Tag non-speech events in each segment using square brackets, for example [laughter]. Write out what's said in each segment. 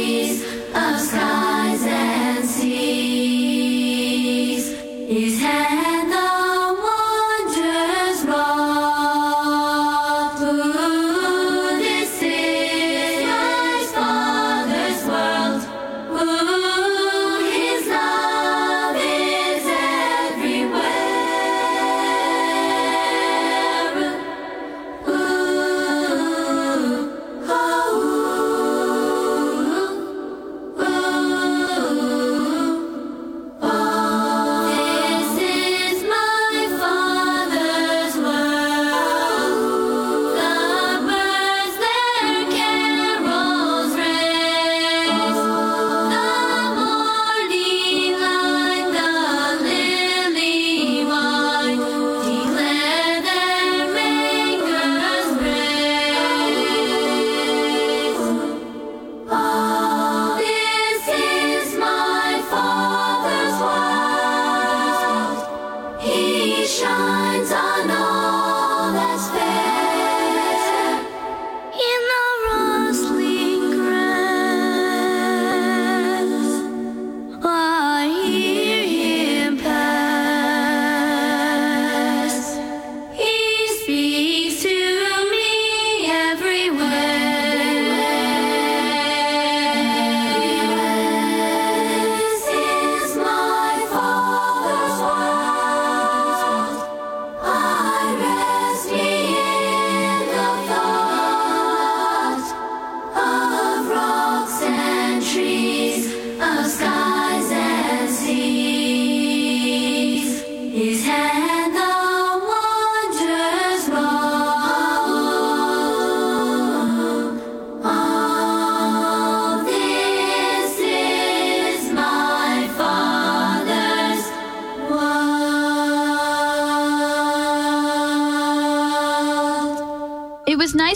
of skies and seas.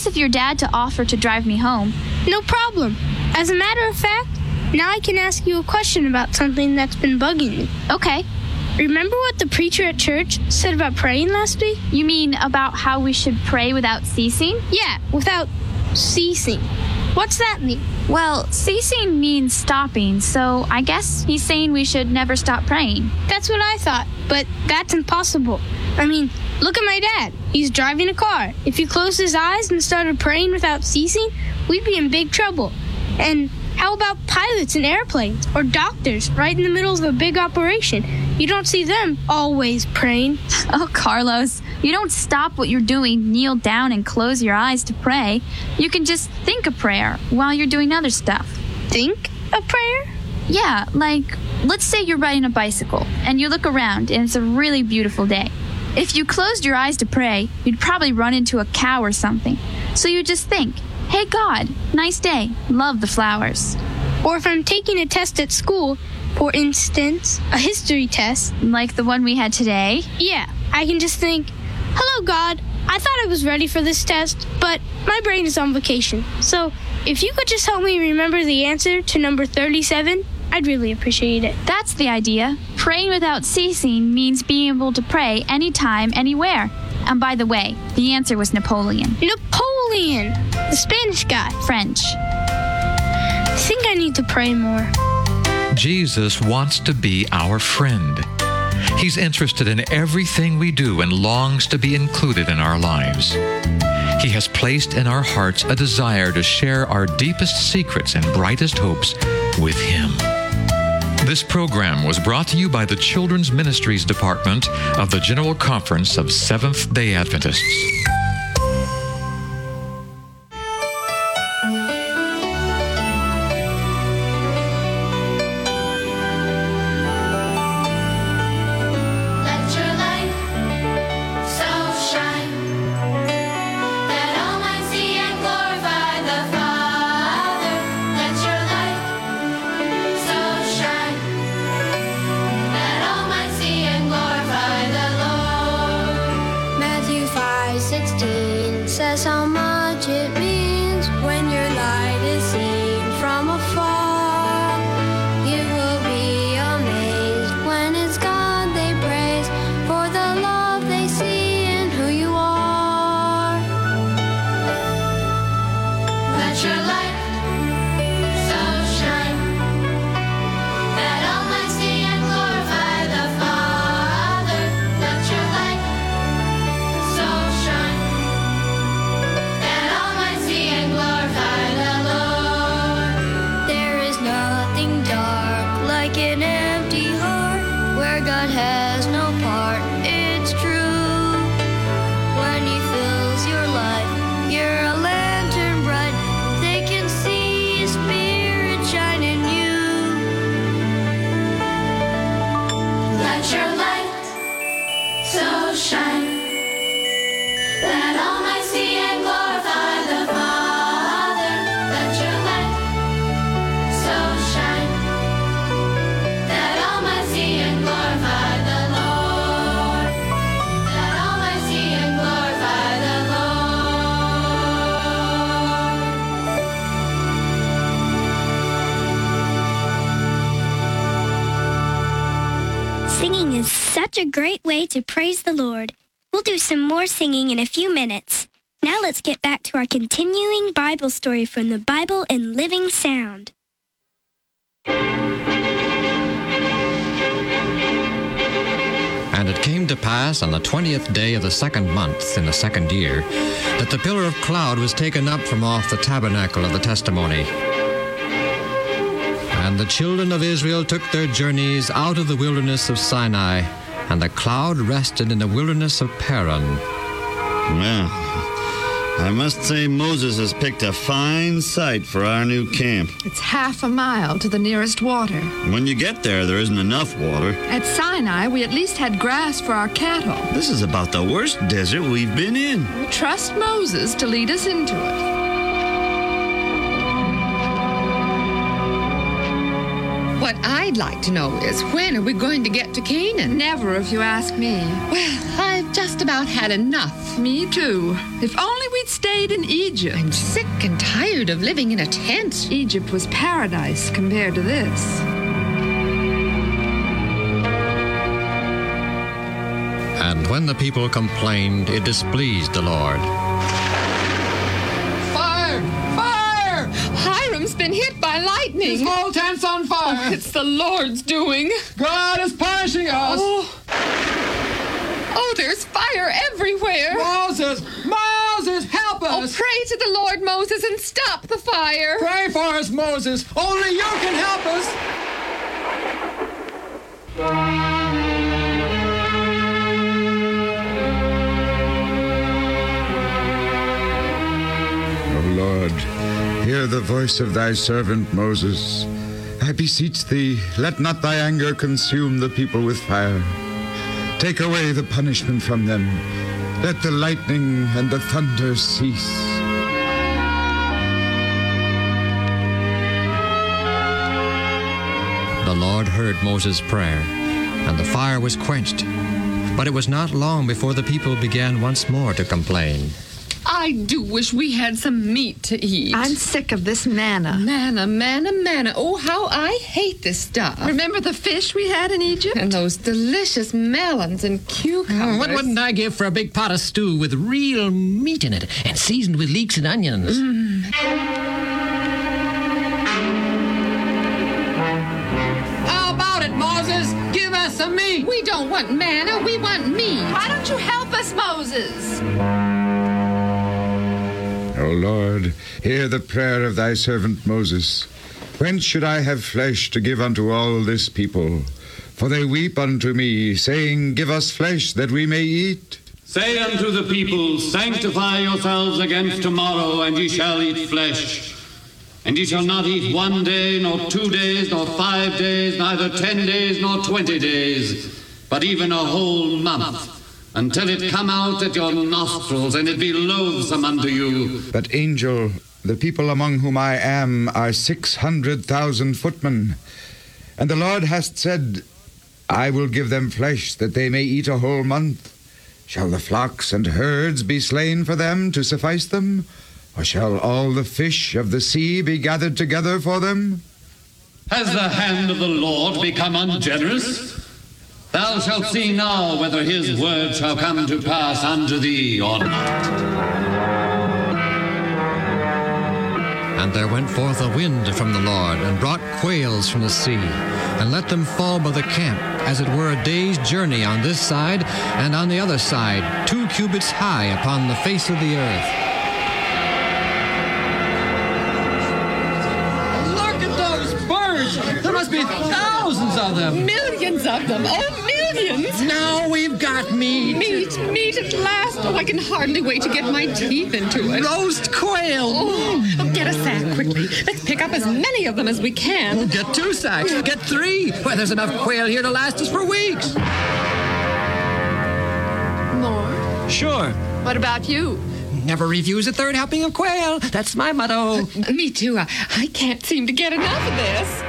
Nice of your dad to offer to drive me home. No problem. As a matter of fact, now I can ask you a question about something that's been bugging me. Okay. Remember what the preacher at church said about praying last week? You mean about how we should pray without ceasing? Yeah, without ceasing. What's that mean? Well, ceasing means stopping, so I guess he's saying we should never stop praying. That's what I thought, but that's impossible. I mean, look at my dad. He's driving a car. If he closed his eyes and started praying without ceasing, we'd be in big trouble. And how about pilots in airplanes or doctors right in the middle of a big operation? You don't see them always praying. [laughs] Oh, Carlos, you don't stop what you're doing, kneel down, and close your eyes to pray. You can just think a prayer while you're doing other stuff. Think a prayer? Yeah, like let's say you're riding a bicycle and you look around and it's a really beautiful day. If you closed your eyes to pray, you'd probably run into a cow or something. So you just think, Hey God, nice day. Love the flowers. Or if I'm taking a test at school, for instance, a history test, Like the one we had today. yeah, I can just think, Hello, God. I thought I was ready for this test, but my brain is on vacation. So if you could just help me remember the answer to number 37, I'd really appreciate it. That's the idea. Praying without ceasing means being able to pray anytime, anywhere. And by the way, the answer was Napoleon. Napoleon, the Spanish guy. French. I think I need to pray more. Jesus wants to be our friend. He's interested in everything we do and longs to be included in our lives. He has placed in our hearts a desire to share our deepest secrets and brightest hopes with Him. This program was brought to you by the Children's Ministries Department of the General Conference of Seventh day Adventists. To praise the Lord. We'll do some more singing in a few minutes. Now let's get back to our continuing Bible story from the Bible in Living Sound. And it came to pass on the twentieth day of the second month in the second year that the pillar of cloud was taken up from off the tabernacle of the testimony. And the children of Israel took their journeys out of the wilderness of Sinai, and the cloud rested in the wilderness of Paran. Well, I must say Moses has picked a fine site for our new camp. It's half a mile to the nearest water. When you get there, there isn't enough water. At Sinai, we at least had grass for our cattle. This is about the worst desert we've been in. We trust Moses to lead us into it. I'd like to know is when are we going to get to Canaan? Never if you ask me. Well, I've just about had enough. Me too. If only we'd stayed in Egypt. I'm sick and tired of living in a tent. Egypt was paradise compared to this. And when the people complained, it displeased the Lord. Lightning. This whole tent's on fire! Oh, it's the Lord's doing. God is punishing us! Oh. Oh, there's fire everywhere. Moses! Moses, help us. Oh, us! pray to the Lord, Moses, and stop the fire. Pray for us, Moses! Only you can help us! hear the voice of thy servant Moses. I beseech thee, let not thy anger consume the people with fire. Take away the punishment from them. Let the lightning and the thunder cease. The Lord heard Moses' prayer, and the fire was quenched. But it was not long before the people began once more to complain. I do wish we had some meat to eat. I'm sick of this manna. Manna, manna, manna. Oh, how I hate this stuff. Remember the fish we had in Egypt? And those delicious melons and cucumbers. Oh, what wouldn't I give for a big pot of stew with real meat in it and seasoned with leeks and onions? Mm. How about it, Moses? Give us some meat. We don't want manna, we want meat. Why don't you help us, Moses? Lord, hear the prayer of thy servant Moses. Whence should I have flesh to give unto all this people? For they weep unto me, saying, Give us flesh that we may eat. Say unto the people, Sanctify yourselves against tomorrow, and ye shall eat flesh. And ye shall not eat one day, nor two days, nor five days, neither ten days, nor twenty days, but even a whole month, until it come out at your nostrils, and it be loathsome unto you. But, angel, the people among whom I am are six hundred thousand footmen. And the Lord hast said, I will give them flesh that they may eat a whole month. Shall the flocks and herds be slain for them to suffice them? Or shall all the fish of the sea be gathered together for them? Has the hand of the Lord become ungenerous? Thou shalt see now whether his word shall come to pass unto thee or not. And there went forth a wind from the Lord, and brought quails from the sea, and let them fall by the camp, as it were a day's journey on this side, and on the other side, two cubits high upon the face of the earth. Look at those birds. There must be thousands of them. Millions of them. Oh, millions. Now we've got meat. Meat, meat at last. Oh, I can hardly wait to get my teeth into it. Roast quail. Oh, oh, get a sack quickly. Let's pick up as many of them as we can. Get two sacks. Get three. Why, there's enough quail here to last us for weeks. More? Sure. What about you? Never refuse a third helping of quail. That's my motto. Uh, me too. I, I can't seem to get enough of this.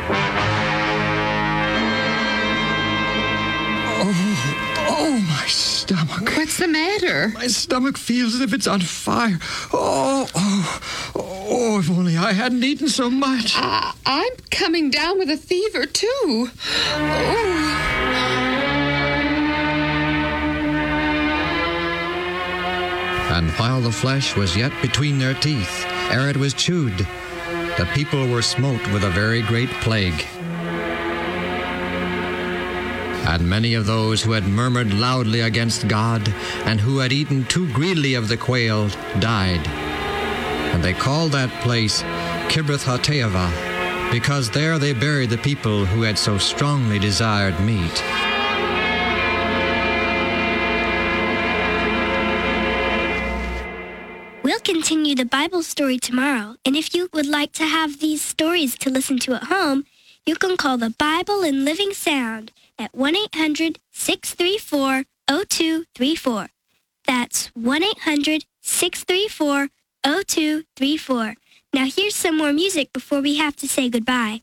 What's the matter? My stomach feels as if it's on fire. Oh, oh, oh, if only I hadn't eaten so much. Uh, I'm coming down with a fever too. Oh. And while the flesh was yet between their teeth, ere it was chewed, the people were smote with a very great plague. And many of those who had murmured loudly against God, and who had eaten too greedily of the quail, died. And they called that place Kibroth Hattaavah, because there they buried the people who had so strongly desired meat. We'll continue the Bible story tomorrow, and if you would like to have these stories to listen to at home, you can call the Bible in Living Sound at 1 800 634 0234. That's 1 800 634 0234. Now, here's some more music before we have to say goodbye.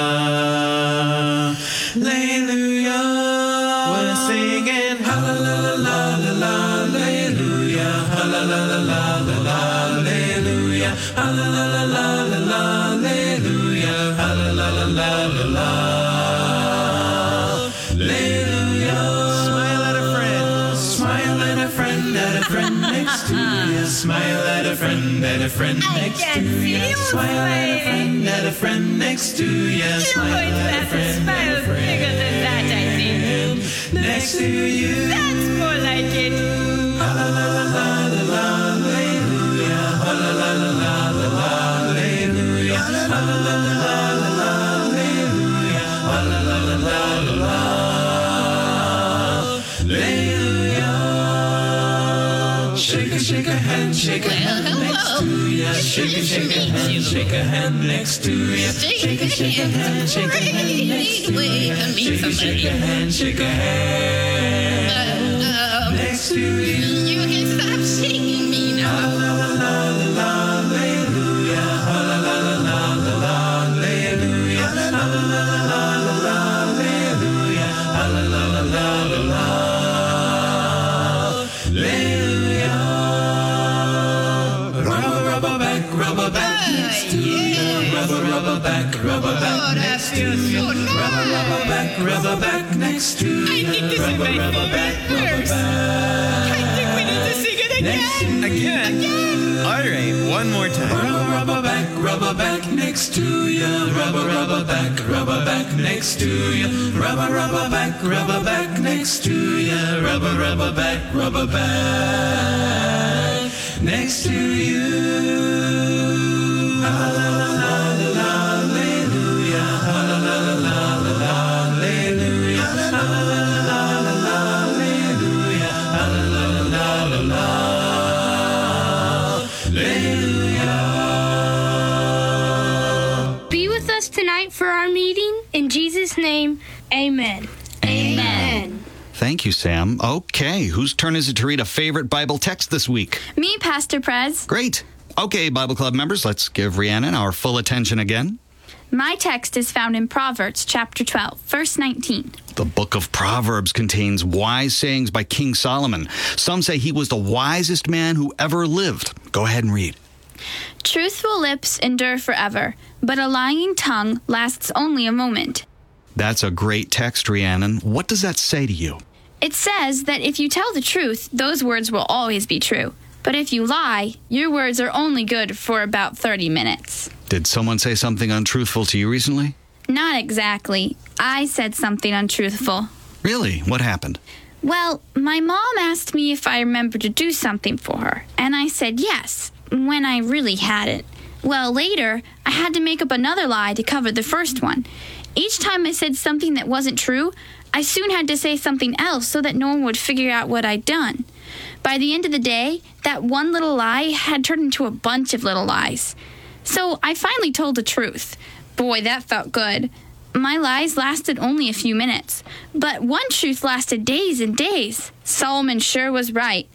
at a friend next to you. Smile at a friend, at a friend next to you. Smile at a friend, a friend next to you. Shake a, shake a hand, shake a hand next to ya. Shake a, shake a hand, shake a hand uh, uh, uh. next to ya. Shake a, shake a hand, shake a hand next to you. Rubber back next to you. Rubber, rubber back, rubber back next to you. Rubber, rubber back, rubber back next to you. Rubber, rubber back, rubber back. I think we need to sing it again. Again? All right, one more time. Rubber, rubber back, rubber back next to you. Rubber, rubber back, rubber back next to you. Rubber, rubber back, rubber back next to you. Rubber, rubber back, rubber back next to you. Amen. Amen. Thank you, Sam. Okay, whose turn is it to read a favorite Bible text this week? Me, Pastor Prez. Great. Okay, Bible Club members, let's give Rhiannon our full attention again. My text is found in Proverbs chapter 12, verse 19. The book of Proverbs contains wise sayings by King Solomon. Some say he was the wisest man who ever lived. Go ahead and read. Truthful lips endure forever, but a lying tongue lasts only a moment. That's a great text, Rhiannon. What does that say to you? It says that if you tell the truth, those words will always be true. But if you lie, your words are only good for about 30 minutes. Did someone say something untruthful to you recently? Not exactly. I said something untruthful. Really? What happened? Well, my mom asked me if I remembered to do something for her, and I said yes, when I really hadn't. Well, later, I had to make up another lie to cover the first one. Each time I said something that wasn't true, I soon had to say something else so that no one would figure out what I'd done. By the end of the day, that one little lie had turned into a bunch of little lies. So I finally told the truth. Boy, that felt good. My lies lasted only a few minutes, but one truth lasted days and days. Solomon sure was right.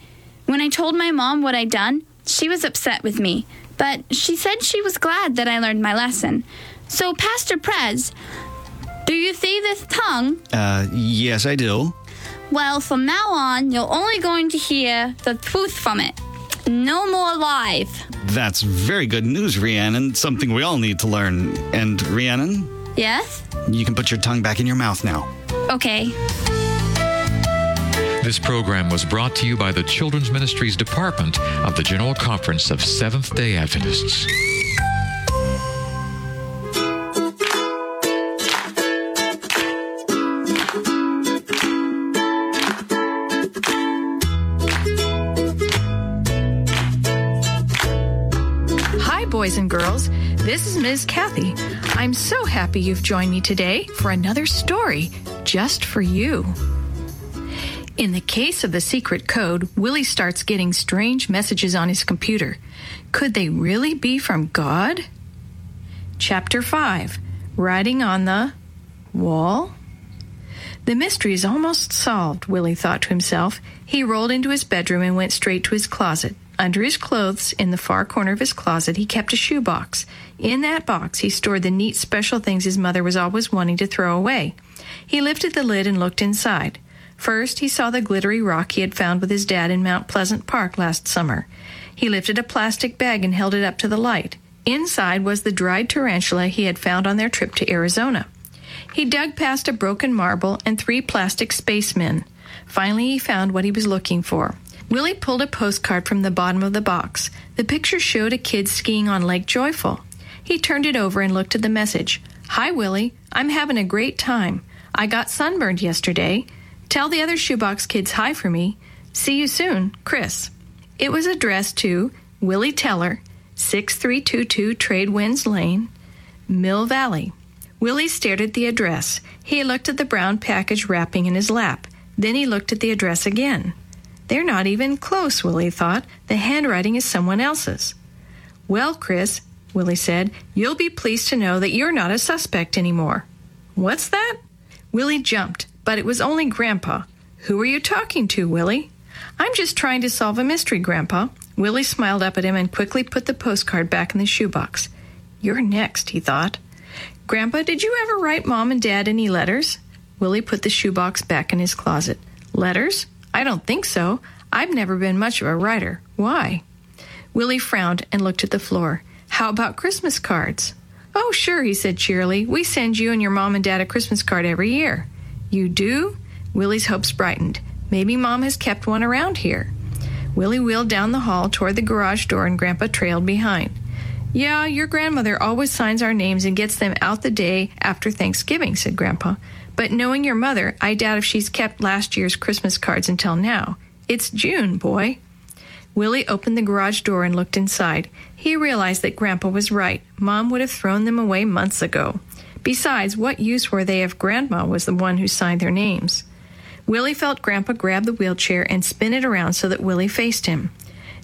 When I told my mom what I'd done, she was upset with me, but she said she was glad that I learned my lesson. So, Pastor Prez, do you see this tongue? Uh, yes, I do. Well, from now on, you're only going to hear the truth from it. No more lies. That's very good news, Rhiannon. Something we all need to learn. And Rhiannon, Yes? you can put your tongue back in your mouth now. Okay. This program was brought to you by the Children's Ministries Department of the General Conference of Seventh day Adventists. And girls. This is Ms. Kathy. I'm so happy you've joined me today for another story just for you. In the case of the secret code, Willie starts getting strange messages on his computer. Could they really be from God? Chapter 5 Writing on the Wall? The mystery is almost solved, Willie thought to himself. He rolled into his bedroom and went straight to his closet. Under his clothes, in the far corner of his closet, he kept a shoebox. In that box, he stored the neat special things his mother was always wanting to throw away. He lifted the lid and looked inside. First, he saw the glittery rock he had found with his dad in Mount Pleasant Park last summer. He lifted a plastic bag and held it up to the light. Inside was the dried tarantula he had found on their trip to Arizona. He dug past a broken marble and three plastic spacemen. Finally, he found what he was looking for. Willie pulled a postcard from the bottom of the box. The picture showed a kid skiing on Lake Joyful. He turned it over and looked at the message. Hi, Willie. I'm having a great time. I got sunburned yesterday. Tell the other shoebox kids hi for me. See you soon, Chris. It was addressed to Willie Teller, 6322 Trade Winds Lane, Mill Valley. Willie stared at the address. He looked at the brown package wrapping in his lap. Then he looked at the address again. They're not even close, Willie thought. The handwriting is someone else's. Well, Chris, Willie said, you'll be pleased to know that you're not a suspect anymore. What's that? Willie jumped, but it was only Grandpa. Who are you talking to, Willie? I'm just trying to solve a mystery, Grandpa. Willie smiled up at him and quickly put the postcard back in the shoebox. You're next, he thought. Grandpa, did you ever write Mom and Dad any letters? Willie put the shoebox back in his closet. Letters? I don't think so. I've never been much of a writer. Why? Willie frowned and looked at the floor. How about Christmas cards? Oh, sure, he said cheerily. We send you and your mom and dad a Christmas card every year. You do? Willie's hopes brightened. Maybe mom has kept one around here. Willie wheeled down the hall toward the garage door and Grandpa trailed behind. Yeah, your grandmother always signs our names and gets them out the day after Thanksgiving, said Grandpa. But knowing your mother, I doubt if she's kept last year's Christmas cards until now. It's June, boy. Willie opened the garage door and looked inside. He realized that Grandpa was right. Mom would have thrown them away months ago. Besides, what use were they if Grandma was the one who signed their names? Willie felt Grandpa grab the wheelchair and spin it around so that Willie faced him.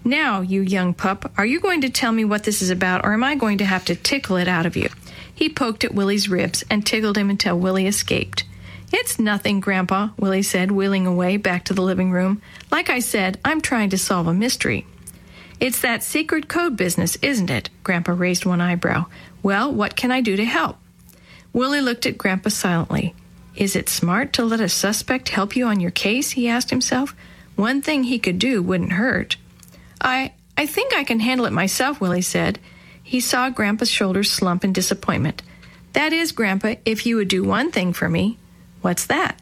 Now, you young pup, are you going to tell me what this is about, or am I going to have to tickle it out of you? He poked at Willie's ribs and tickled him until Willie escaped. It's nothing, Grandpa, Willie said, wheeling away back to the living room. Like I said, I'm trying to solve a mystery. It's that secret code business, isn't it? Grandpa raised one eyebrow. Well, what can I do to help? Willie looked at Grandpa silently. Is it smart to let a suspect help you on your case? he asked himself. One thing he could do wouldn't hurt. I I think I can handle it myself, Willie said. He saw Grandpa's shoulders slump in disappointment. That is, Grandpa, if you would do one thing for me. What's that?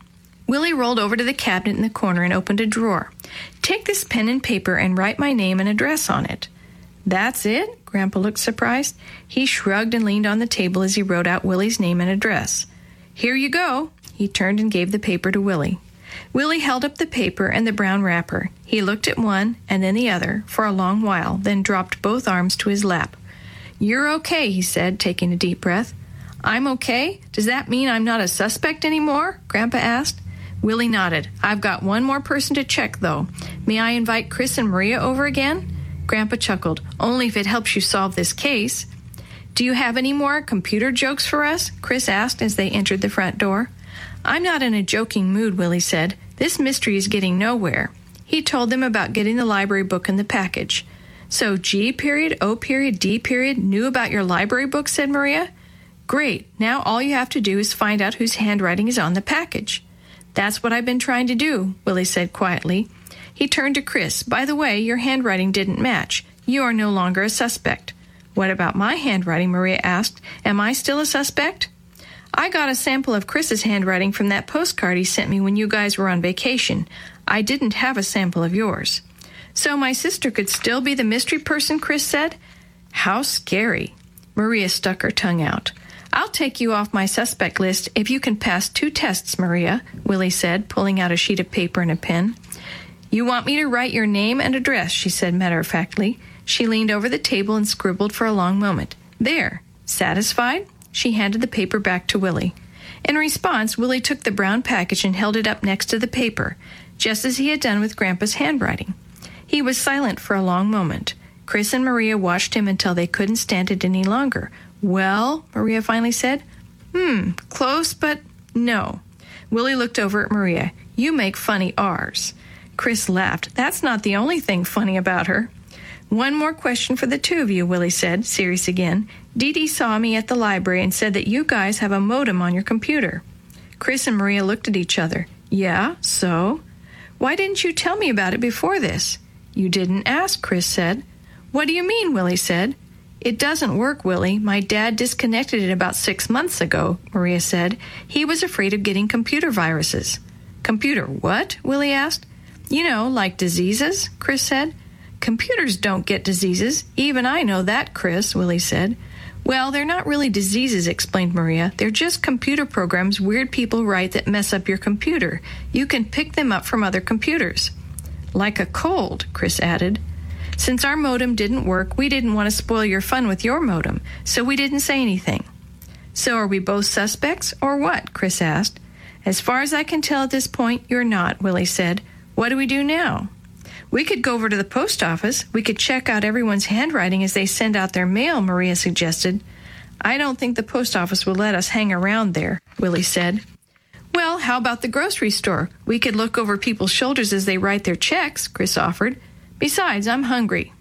Willie rolled over to the cabinet in the corner and opened a drawer. Take this pen and paper and write my name and address on it. That's it? Grandpa looked surprised. He shrugged and leaned on the table as he wrote out Willie's name and address. Here you go. He turned and gave the paper to Willie. Willie held up the paper and the brown wrapper. He looked at one and then the other for a long while, then dropped both arms to his lap. You're okay, he said, taking a deep breath. I'm okay? Does that mean I'm not a suspect anymore? Grandpa asked. Willie nodded. I've got one more person to check, though. May I invite Chris and Maria over again? Grandpa chuckled. Only if it helps you solve this case. Do you have any more computer jokes for us? Chris asked as they entered the front door. I'm not in a joking mood, Willie said. This mystery is getting nowhere. He told them about getting the library book in the package. So G period, O period, D period knew about your library book, said Maria. Great. Now all you have to do is find out whose handwriting is on the package. That's what I've been trying to do, Willie said quietly. He turned to Chris. By the way, your handwriting didn't match. You are no longer a suspect. What about my handwriting? Maria asked. Am I still a suspect? I got a sample of Chris's handwriting from that postcard he sent me when you guys were on vacation. I didn't have a sample of yours. So my sister could still be the mystery person, Chris said? How scary. Maria stuck her tongue out. I'll take you off my suspect list if you can pass two tests, Maria, Willie said, pulling out a sheet of paper and a pen. You want me to write your name and address, she said matter of factly. She leaned over the table and scribbled for a long moment. There. Satisfied? She handed the paper back to Willie. In response, Willie took the brown package and held it up next to the paper, just as he had done with Grandpa's handwriting. He was silent for a long moment. Chris and Maria watched him until they couldn't stand it any longer. Well, Maria finally said. Hmm, close, but no. Willie looked over at Maria. You make funny R's. Chris laughed. That's not the only thing funny about her. One more question for the two of you, Willie said, serious again. Dee Dee saw me at the library and said that you guys have a modem on your computer. Chris and Maria looked at each other. Yeah, so? Why didn't you tell me about it before this? You didn't ask, Chris said. What do you mean? Willie said. It doesn't work, Willie. My dad disconnected it about six months ago, Maria said. He was afraid of getting computer viruses. Computer what? Willie asked. You know, like diseases, Chris said. Computers don't get diseases. Even I know that, Chris, Willie said. Well, they're not really diseases, explained Maria. They're just computer programs weird people write that mess up your computer. You can pick them up from other computers. Like a cold, Chris added. Since our modem didn't work, we didn't want to spoil your fun with your modem, so we didn't say anything. So are we both suspects, or what? Chris asked. As far as I can tell at this point, you're not, Willie said. What do we do now? We could go over to the post office. We could check out everyone's handwriting as they send out their mail, Maria suggested. I don't think the post office will let us hang around there, Willie said. Well, how about the grocery store? We could look over people's shoulders as they write their checks, Chris offered. Besides, I'm hungry.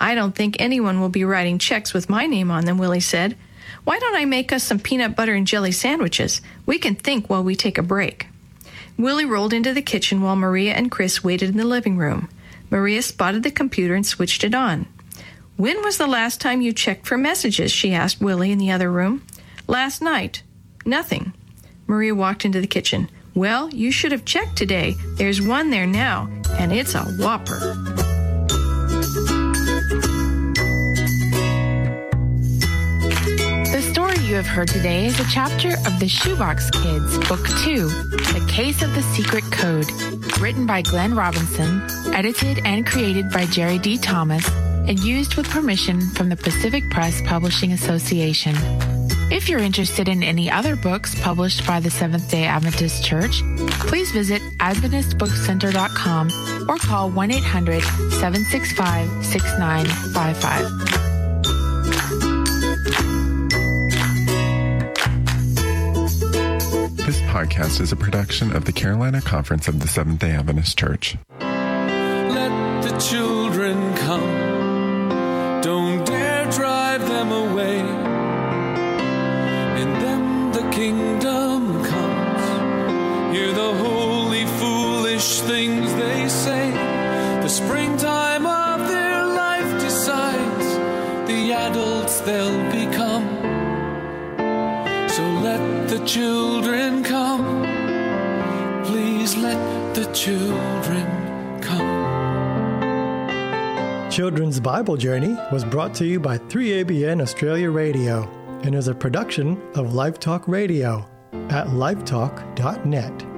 I don't think anyone will be writing checks with my name on them, Willie said. Why don't I make us some peanut butter and jelly sandwiches? We can think while we take a break. Willie rolled into the kitchen while Maria and Chris waited in the living room. Maria spotted the computer and switched it on. When was the last time you checked for messages? she asked Willie in the other room. Last night. Nothing. Maria walked into the kitchen. Well, you should have checked today. There's one there now, and it's a whopper. The story you have heard today is a chapter of the Shoebox Kids, Book 2, The Case of the Secret Code, written by Glenn Robinson, edited and created by Jerry D. Thomas, and used with permission from the Pacific Press Publishing Association. If you're interested in any other books published by the Seventh day Adventist Church, please visit AdventistBookCenter.com or call 1 800 765 6955. This podcast is a production of the Carolina Conference of the Seventh day Adventist Church. Let the children come. Kingdom comes. Hear the holy, foolish things they say. The springtime of their life decides the adults they'll become. So let the children come. Please let the children come. Children's Bible Journey was brought to you by 3ABN Australia Radio and is a production of Life Talk Radio at lifetalk.net.